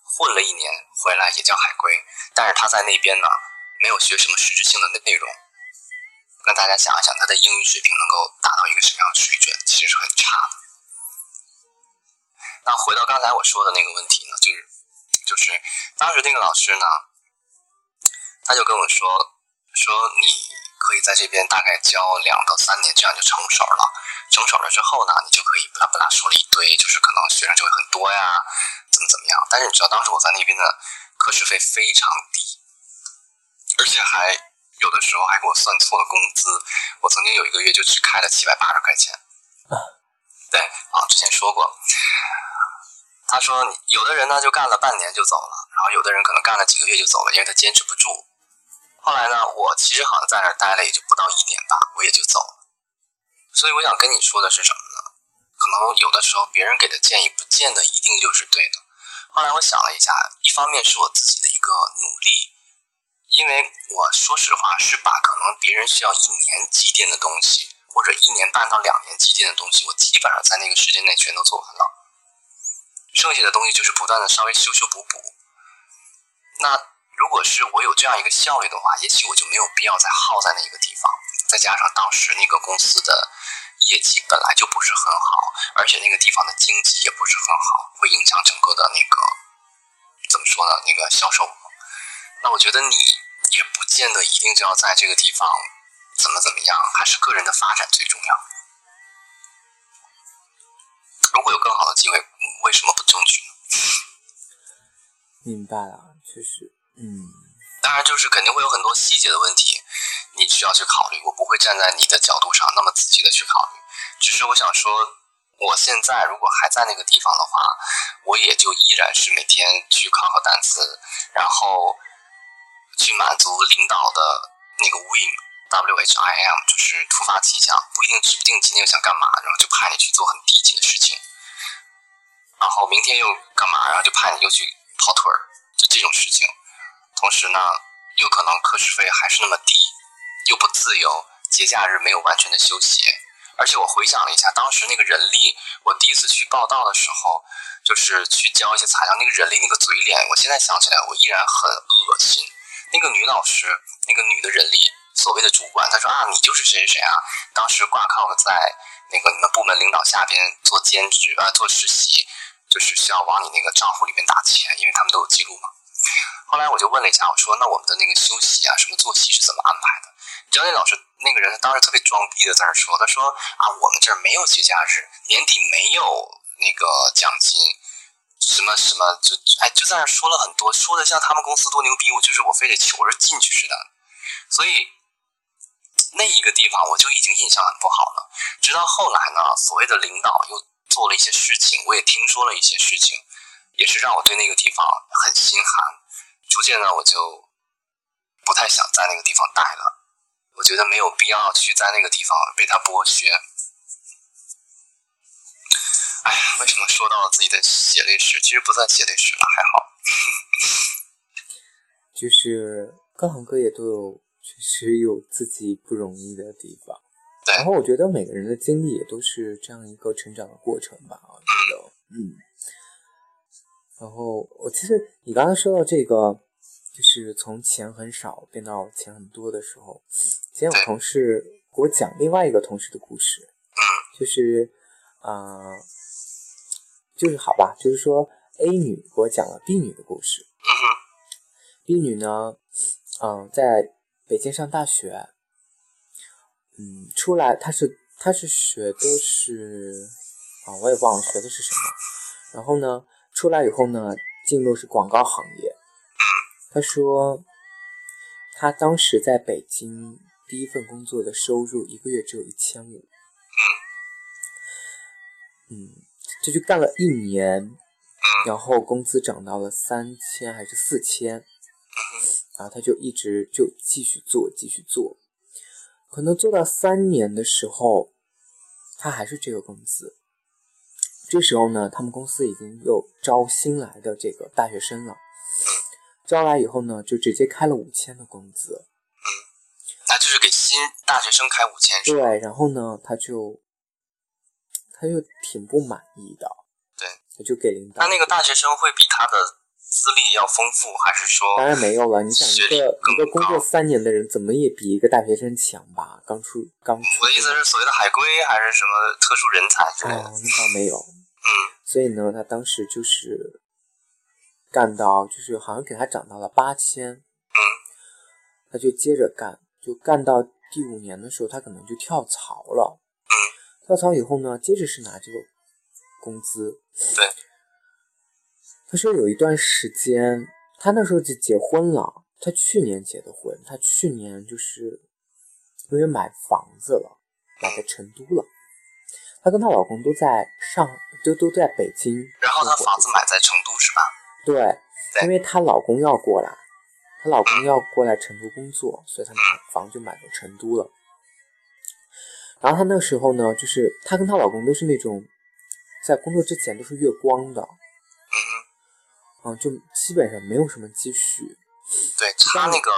混了一年回来，也叫海归，但是他在那边呢，没有学什么实质性的内容。那大家想一想，他的英语水平能够达到一个什么样的水准？其实是很差的。那回到刚才我说的那个问题呢，就是就是当时那个老师呢，他就跟我说说你可以在这边大概教两到三年，这样就成手了。成手了之后呢，你就可以巴拉巴拉说了一堆，就是可能学生就会很多呀，怎么怎么样。但是你知道，当时我在那边的课时费非常低，而且还有的时候还给我算错了工资。我曾经有一个月就只开了七百八十块钱。对啊，之前说过。他说，有的人呢就干了半年就走了，然后有的人可能干了几个月就走了，因为他坚持不住。后来呢，我其实好像在那儿待了也就不到一年吧，我也就走了。所以我想跟你说的是什么呢？可能有的时候别人给的建议不见得一定就是对的。后来我想了一下，一方面是我自己的一个努力，因为我说实话是把可能别人需要一年积淀的东西，或者一年半到两年积淀的东西，我基本上在那个时间内全都做完了。剩下的东西就是不断的稍微修修补补。那如果是我有这样一个效率的话，也许我就没有必要再耗在那一个地方。再加上当时那个公司的业绩本来就不是很好，而且那个地方的经济也不是很好，会影响整个的那个怎么说呢？那个销售。那我觉得你也不见得一定就要在这个地方怎么怎么样，还是个人的发展最重要。如果有更好的机会，为什么不争取呢？明白了，确实，嗯。当然，就是肯定会有很多细节的问题。你需要去考虑，我不会站在你的角度上那么仔细的去考虑，只是我想说，我现在如果还在那个地方的话，我也就依然是每天去考考单词，然后去满足领导的那个 whim，w h i m，就是突发奇想，不一定指不定今天又想干嘛，然后就派你去做很低级的事情，然后明天又干嘛，然后就派你又去跑腿儿，就这种事情，同时呢，有可能课时费还是那么低。又不自由，节假日没有完全的休息，而且我回想了一下，当时那个人力，我第一次去报道的时候，就是去交一些材料，那个人力那个嘴脸，我现在想起来，我依然很恶心。那个女老师，那个女的人力所谓的主管，她说啊，你就是谁谁谁啊，当时挂靠在那个你们部门领导下边做兼职啊，做实习，就是需要往你那个账户里面打钱，因为他们都有记录嘛。后来我就问了一下，我说那我们的那个休息啊，什么作息是怎么安排的？教练老师那个人当时特别装逼的在那说，他说啊，我们这儿没有节假日，年底没有那个奖金，什么什么就哎就在那说了很多，说的像他们公司多牛逼，我就是我非得求着进去似的。所以那一个地方我就已经印象很不好了。直到后来呢，所谓的领导又做了一些事情，我也听说了一些事情，也是让我对那个地方很心寒。逐渐呢，我就不太想在那个地方待了。我觉得没有必要去在那个地方被他剥削。哎呀，为什么说到了自己的血泪史？其实不算血泪史了，还好。就是各行各业都有，确实有自己不容易的地方。然后我觉得每个人的经历也都是这样一个成长的过程吧。我觉得，嗯。然后我其实你刚才说到这个。就是从钱很少变到钱很多的时候，今天我同事给我讲另外一个同事的故事，就是，呃，就是好吧，就是说 A 女给我讲了 B 女的故事。B 女呢，嗯，在北京上大学，嗯，出来她是她是学的是，啊，我也忘了学的是什么。然后呢，出来以后呢，进入是广告行业。她说，她当时在北京第一份工作的收入一个月只有一千五，嗯，这就干了一年，然后工资涨到了三千还是四千，然后他就一直就继续做，继续做，可能做到三年的时候，他还是这个工资。这时候呢，他们公司已经又招新来的这个大学生了。招来以后呢，就直接开了五千的工资。就给新大学生开五千，对，然后呢，他就他就挺不满意的，对，他就给领导。那那个大学生会比他的资历要丰富，还是说？当然没有了。你想，一个一个工作三年的人，怎么也比一个大学生强吧？刚出刚出。我的意思是，所谓的海归还是什么特殊人才之类的？哦，那倒没有。嗯。所以呢，他当时就是干到，就是好像给他涨到了八千。嗯。他就接着干，就干到第五年的时候，他可能就跳槽了。嗯。跳槽以后呢，接着是拿这个工资。对。他说有一段时间，他那时候就结婚了。他去年结的婚，他去年就是因为买房子了，买在成都了。她跟她老公都在上，都都在北京。然后她房子买在成都是吧？对，因为她老公要过来，她老公要过来成都工作，所以她买房就买到成都了。然后她那时候呢，就是她跟她老公都是那种在工作之前都是月光的。嗯，就基本上没有什么积蓄。对他那个，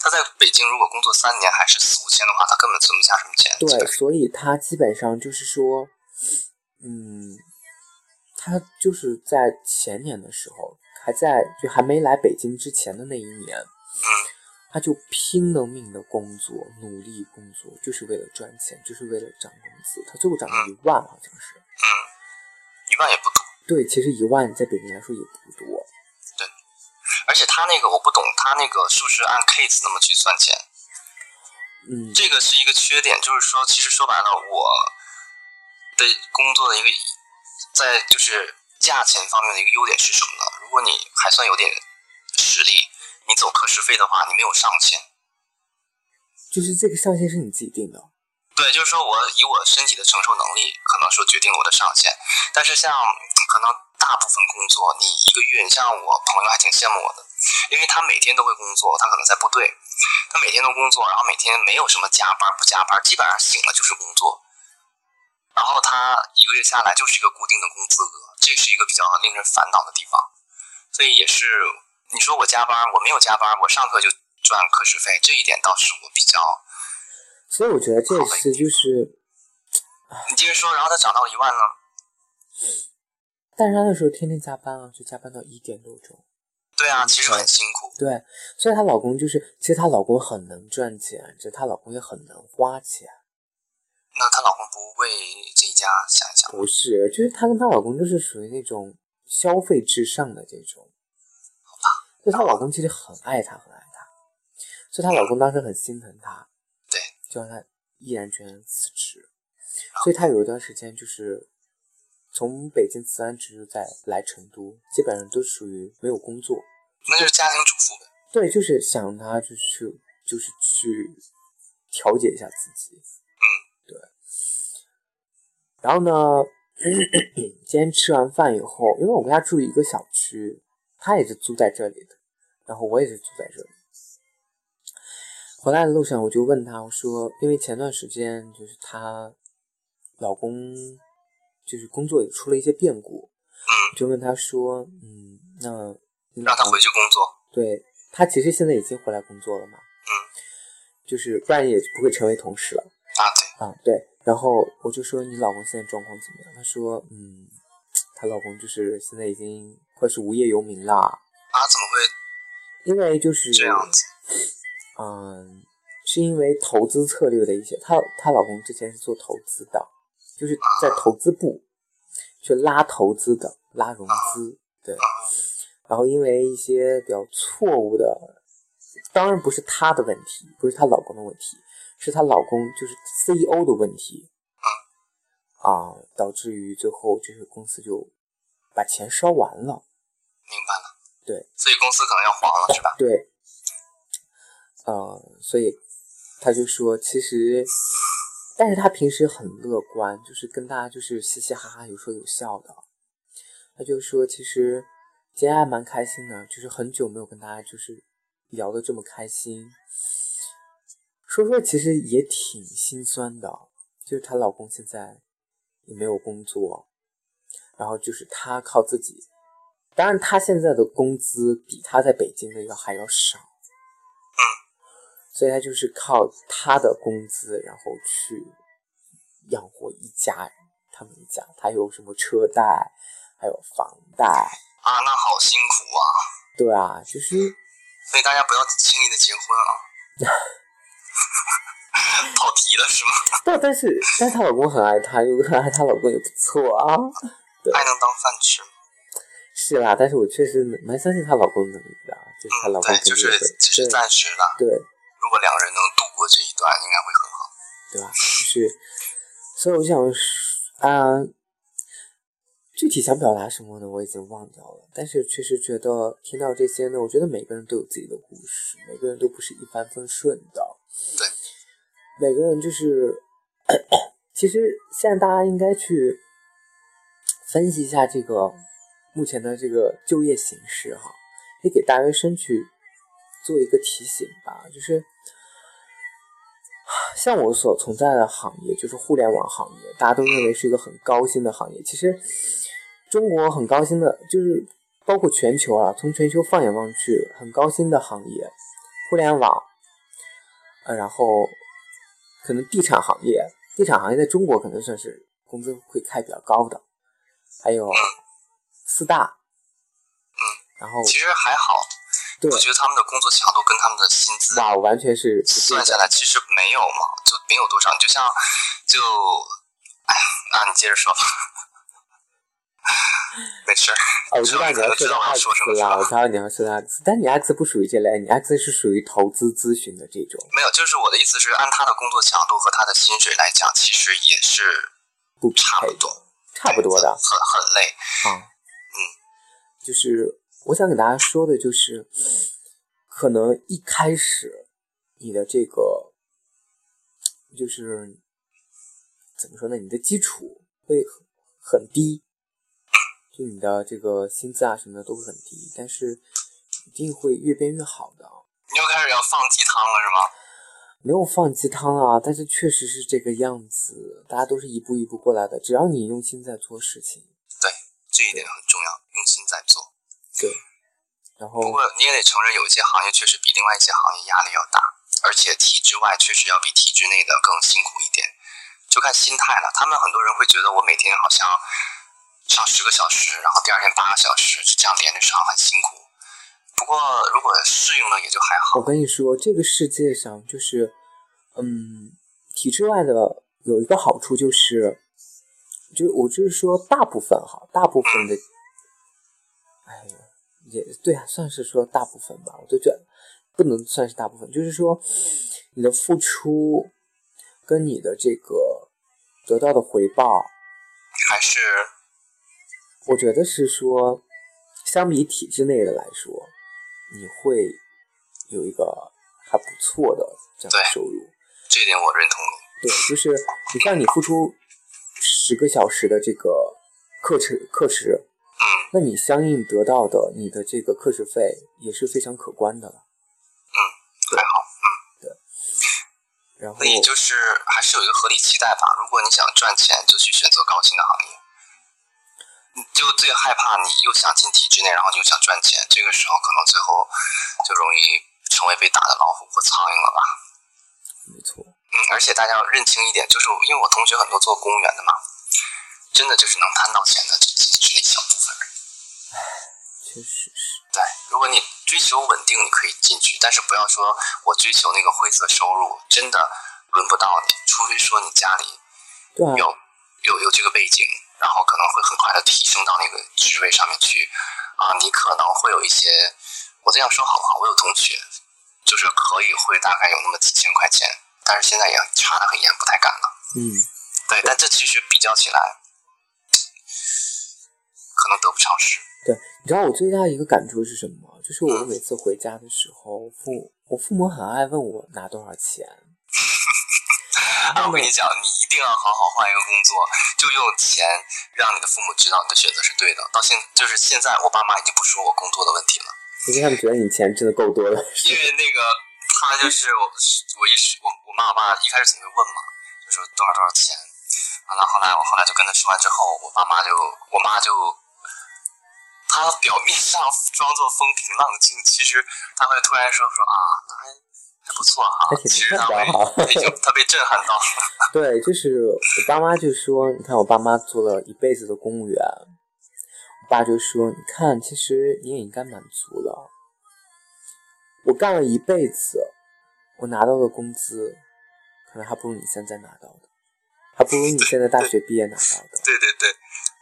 他在北京如果工作三年还是四五千的话，他根本存不下什么钱。对，所以他基本上就是说，嗯，他就是在前年的时候，还在就还没来北京之前的那一年，嗯，他就拼了命的工作，努力工作，就是为了赚钱，就是为了涨工资。他最后涨了一万，好像是。嗯，一万也不多。对，其实一万在北京来说也不多。对，而且他那个我不懂，他那个是不是按 case 那么去算钱？嗯，这个是一个缺点，就是说，其实说白了，我的工作的一个在就是价钱方面的一个优点是什么呢？如果你还算有点实力，你走课时费的话，你没有上限。就是这个上限是你自己定的。对，就是说我以我身体的承受能力，可能说决定了我的上限。但是像可能大部分工作，你一个月，你像我朋友还挺羡慕我的，因为他每天都会工作，他可能在部队，他每天都工作，然后每天没有什么加班不加班，基本上醒了就是工作。然后他一个月下来就是一个固定的工资额，这是一个比较令人烦恼的地方。所以也是你说我加班，我没有加班，我上课就赚课时费，这一点倒是我比较。所以我觉得这次就是，你接着说，然后他涨到一万呢？但是他那时候天天加班啊，就加班到一点多钟。对啊，其实很辛苦。对，所以她老公就是，其实她老公很能赚钱，就她老公也很能花钱。那她老公不为这一家想一想？不是，就是她跟她老公就是属于那种消费至上的这种。好吧。就她老公其实很爱她，很爱她，所以她老公当时很心疼她。对就让她毅然决然辞职，所以她有一段时间就是从北京辞完职就再来成都，基本上都属于没有工作。那就是家庭主妇呗。对，就是想让她就去，就是去调节一下自己。然后呢，今天吃完饭以后，因为我跟他住一个小区，他也是租在这里的，然后我也是租在这里。回来的路上，我就问他，我说，因为前段时间就是她老公就是工作也出了一些变故，嗯，就问他说，嗯，那让他回去工作。对他其实现在已经回来工作了嘛，嗯，就是不然也不会成为同事了。啊，对，啊对。然后我就说你老公现在状况怎么样？她说，嗯，她老公就是现在已经快是无业游民了。啊？怎么会？因为就是这样子。嗯，是因为投资策略的一些，她她老公之前是做投资的，就是在投资部去拉投资的，拉融资，对。然后因为一些比较错误的，当然不是她的问题，不是她老公的问题，是她老公就是 CEO 的问题，啊，导致于最后就是公司就把钱烧完了。明白了。对。所以公司可能要黄了，是吧？对。呃，所以他就说，其实，但是他平时很乐观，就是跟大家就是嘻嘻哈哈，有说有笑的。他就说，其实今天还蛮开心的，就是很久没有跟大家就是聊的这么开心。说说其实也挺心酸的，就是她老公现在也没有工作，然后就是她靠自己，当然她现在的工资比她在北京的要还要少。嗯所以她就是靠她的工资，然后去养活一家人。他们一家，她有什么车贷，还有房贷啊，那好辛苦啊。对啊，就是所以大家不要轻易的结婚啊。跑题了是吗？但但是但是她老公很爱她，又很爱她老公也不错啊。爱能当饭吃。是啦，但是我确实蛮相信她老公能力的，就是她老公肯定会，就是暂时的。对，如果两个人能度过这一段，应该会很好，对吧？就是，所以我想啊，具体想表达什么呢？我已经忘掉了。但是确实觉得听到这些呢，我觉得每个人都有自己的故事，每个人都不是一帆风顺的。对，每个人就是，其实现在大家应该去分析一下这个。目前的这个就业形势，哈，可以给大学生去做一个提醒吧。就是像我所存在的行业，就是互联网行业，大家都认为是一个很高薪的行业。其实中国很高薪的，就是包括全球啊，从全球放眼望去，很高薪的行业，互联网，呃，然后可能地产行业，地产行业在中国可能算是工资会开比较高的，还有。四大，嗯，然后其实还好，我觉得他们的工作强度跟他们的薪资，哇，完全是算下来其实没有嘛，就没有多少。就像，就，哎呀，那你接着说吧，没事。哦，我知道你要说到 X 了，我知道你要说到 X，但你 X 不属于这类，你 X 是属于投资咨询的这种。没有，就是我的意思是，按他的工作强度和他的薪水来讲，其实也是不差不多，差不多的，很很累，啊。就是我想给大家说的，就是可能一开始你的这个就是怎么说呢？你的基础会很低，就你的这个薪资啊什么的都会很低，但是一定会越变越好的。你又开始要放鸡汤了是吗？没有放鸡汤啊，但是确实是这个样子，大家都是一步一步过来的。只要你用心在做事情，对这一点很重要。用心在做，对，然后不过你也得承认，有一些行业确实比另外一些行业压力要大，而且体制外确实要比体制内的更辛苦一点，就看心态了。他们很多人会觉得我每天好像上十个小时，然后第二天八个小时，就这样连着上很辛苦。不过如果适应了也就还好。我跟你说，这个世界上就是，嗯，体制外的有一个好处就是。就我就是说，大部分哈，大部分的，哎呀，也对啊，算是说大部分吧。我都觉得不能算是大部分，就是说你的付出跟你的这个得到的回报，还是我觉得是说，相比体制内的来说，你会有一个还不错的这样的收入。这点我认同你。对，就是你像你付出。十个小时的这个课时课时，嗯，那你相应得到的你的这个课时费也是非常可观的了。嗯，还好，嗯，对。然后，所以就是还是有一个合理期待吧。如果你想赚钱，就去选择高薪的行业。你就最害怕你又想进体制内，然后又想赚钱，这个时候可能最后就容易成为被打的老虎或苍蝇了吧。没错。嗯，而且大家要认清一点，就是因为我同学很多做公务员的嘛，真的就是能贪到钱的，仅仅是那小部分人。唉，确实是。对，如果你追求稳定，你可以进去，但是不要说我追求那个灰色收入，真的轮不到你。除非说你家里有有有这个背景，然后可能会很快的提升到那个职位上面去啊，你可能会有一些，我这样说好不好？我有同学就是可以会大概有那么几千块钱。但是现在也查的很严，不太敢了。嗯，对，但这其实比较起来，可能得不偿失。对，你知道我最大的一个感触是什么？就是我每次回家的时候，父我父母很爱问我拿多少钱。那我跟你讲，你一定要好好换一个工作，就用钱让你的父母知道你的选择是对的。到现就是现在，我爸妈已经不说我工作的问题了，因为他们觉得你钱真的够多了。因为那个。他就是我，我一时我我妈我爸一开始总会问嘛，就说多少多少钱，完了后来我后来就跟他说完之后，我爸妈就我妈就，他表面上装作风平浪静，其实他会突然说说啊，那还不错哈还。挺其实他不错的会哈他被震撼到了。对，就是我爸妈就说，你看我爸妈做了一辈子的公务员，我爸就说，你看，其实你也应该满足了。我干了一辈子，我拿到的工资，可能还不如你现在拿到的，还不如你现在大学毕业拿到的。对对对，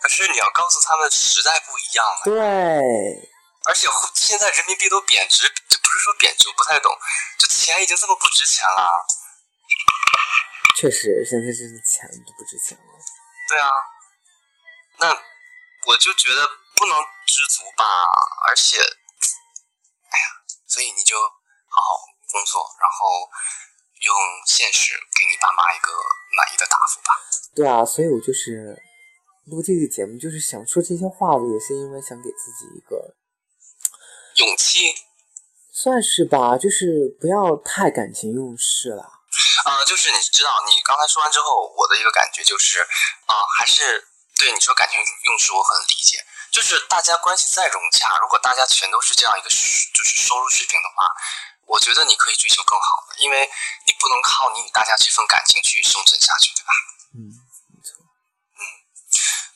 可是你要告诉他们，时代不一样了，对，而且现在人民币都贬值，就不是说贬值，我不太懂，就钱已经这么不值钱了。确实，现在真的钱都不值钱了。对啊，那我就觉得不能知足吧，而且，哎呀，所以你就好好工作，然后用现实给你爸妈一个满意的答复吧。对啊，所以我就是录这个节目，就是想说这些话的，也是因为想给自己一个勇气，算是吧，就是不要太感情用事了。呃，就是你知道，你刚才说完之后，我的一个感觉就是，啊、还是对你说感情用事，我很理解。就是大家关系再融洽，如果大家全都是这样一个水就是收入水平的话，我觉得你可以追求更好的，因为你不能靠你与大家这份感情去生存下去，对吧？嗯，没错。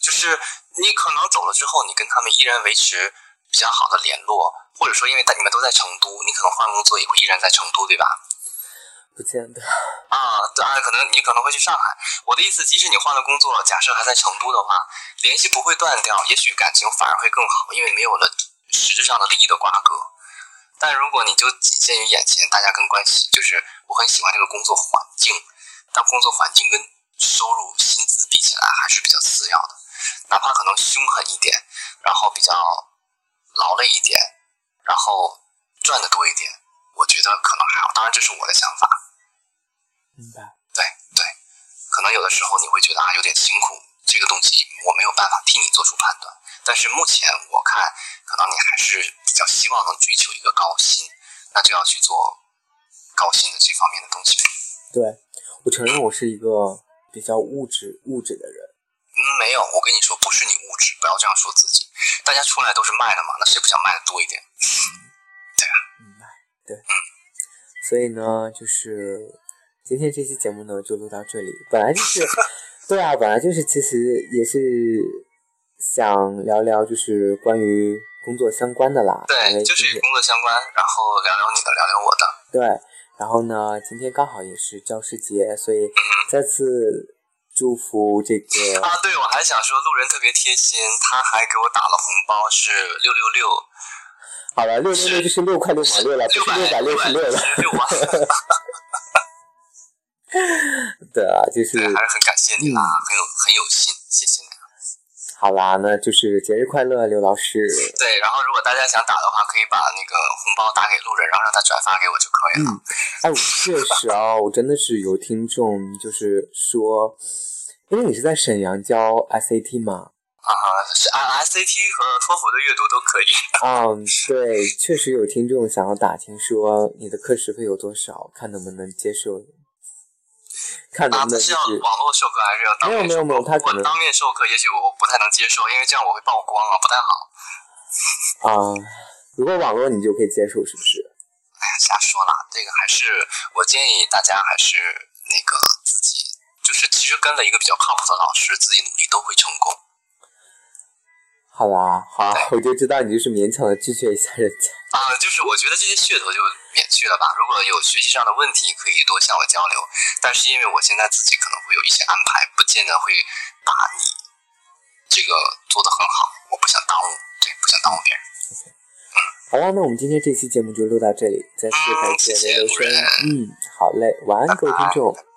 就是你可能走了之后，你跟他们依然维持比较好的联络，或者说因为大你们都在成都，你可能换工作也会依然在成都，对吧？不见得。啊，对啊，可能你可能会去上海。我的意思，即使你换了工作，假设还在成都的话，联系不会断掉，也许感情反而会更好，因为没有了实质上的利益的瓜葛。但如果你就仅限于眼前，大家跟关系就是我很喜欢这个工作环境，但工作环境跟收入薪资比起来还是比较次要的，哪怕可能凶狠一点，然后比较劳累一点，然后赚的多一点，我觉得可能还好。当然，这是我的想法。明白。对对，可能有的时候你会觉得啊有点辛苦，这个东西我没有办法替你做出判断。但是目前我看，可能你还是比较希望能追求一个高薪，那就要去做高薪的这方面的东西。对，我承认我是一个比较物质物质的人。嗯，没有，我跟你说，不是你物质，不要这样说自己。大家出来都是卖的嘛，那谁不想卖的多一点？明白。对。所以呢，就是今天这期节目呢就录到这里。本来就是，对啊，本来就是，其实也是想聊聊就是关于工作相关的啦。对，就是与工作相关，然后聊聊你的，聊聊我的。对，然后呢，今天刚好也是教师节，所以再次祝福这个啊，对，我还想说，路人特别贴心，他还给我打了红包，是六六六，好了，六六六就是六块六毛六了，不六百是六百六十六了。对啊，就是对，还是很感谢你啦，嗯很有很有心，谢谢你。好啦，那就是节日快乐，刘老师。对，然后如果大家想打的话，可以把那个红包打给路人，然后让他转发给我就可以了。嗯，哎，我确实啊，我真的是有听众，就是说，因为你是在沈阳教 SAT 嘛，啊，是啊，SAT 和托福的阅读都可以。嗯，对，确实有听众想要打听说你的课时费有多少，看能不能接受，看能啊，不能就是要网络授课还是要当面授课？没有没有没有他可能如果当面授课，也许我不太能接受，因为这样我会曝光啊，不太好。啊、如果网络你就可以接受，是不是？哎呀，瞎说啦，这个还是我建议大家还是那个自己，就是其实跟了一个比较靠谱的老师，自己努力都会成功。好啦，好，我就知道你就是勉强的拒绝一下人家。啊，就是我觉得这些噱头就免去了吧。如果有学习上的问题，可以多向我交流。但是因为我现在自己可能会有一些安排，不见得会把你这个做得很好，我不想耽误，对，不想耽误别人。好了，那我们今天这期节目就录到这里，再次感谢刘刘生。嗯，好嘞，晚安，各位听众。拜拜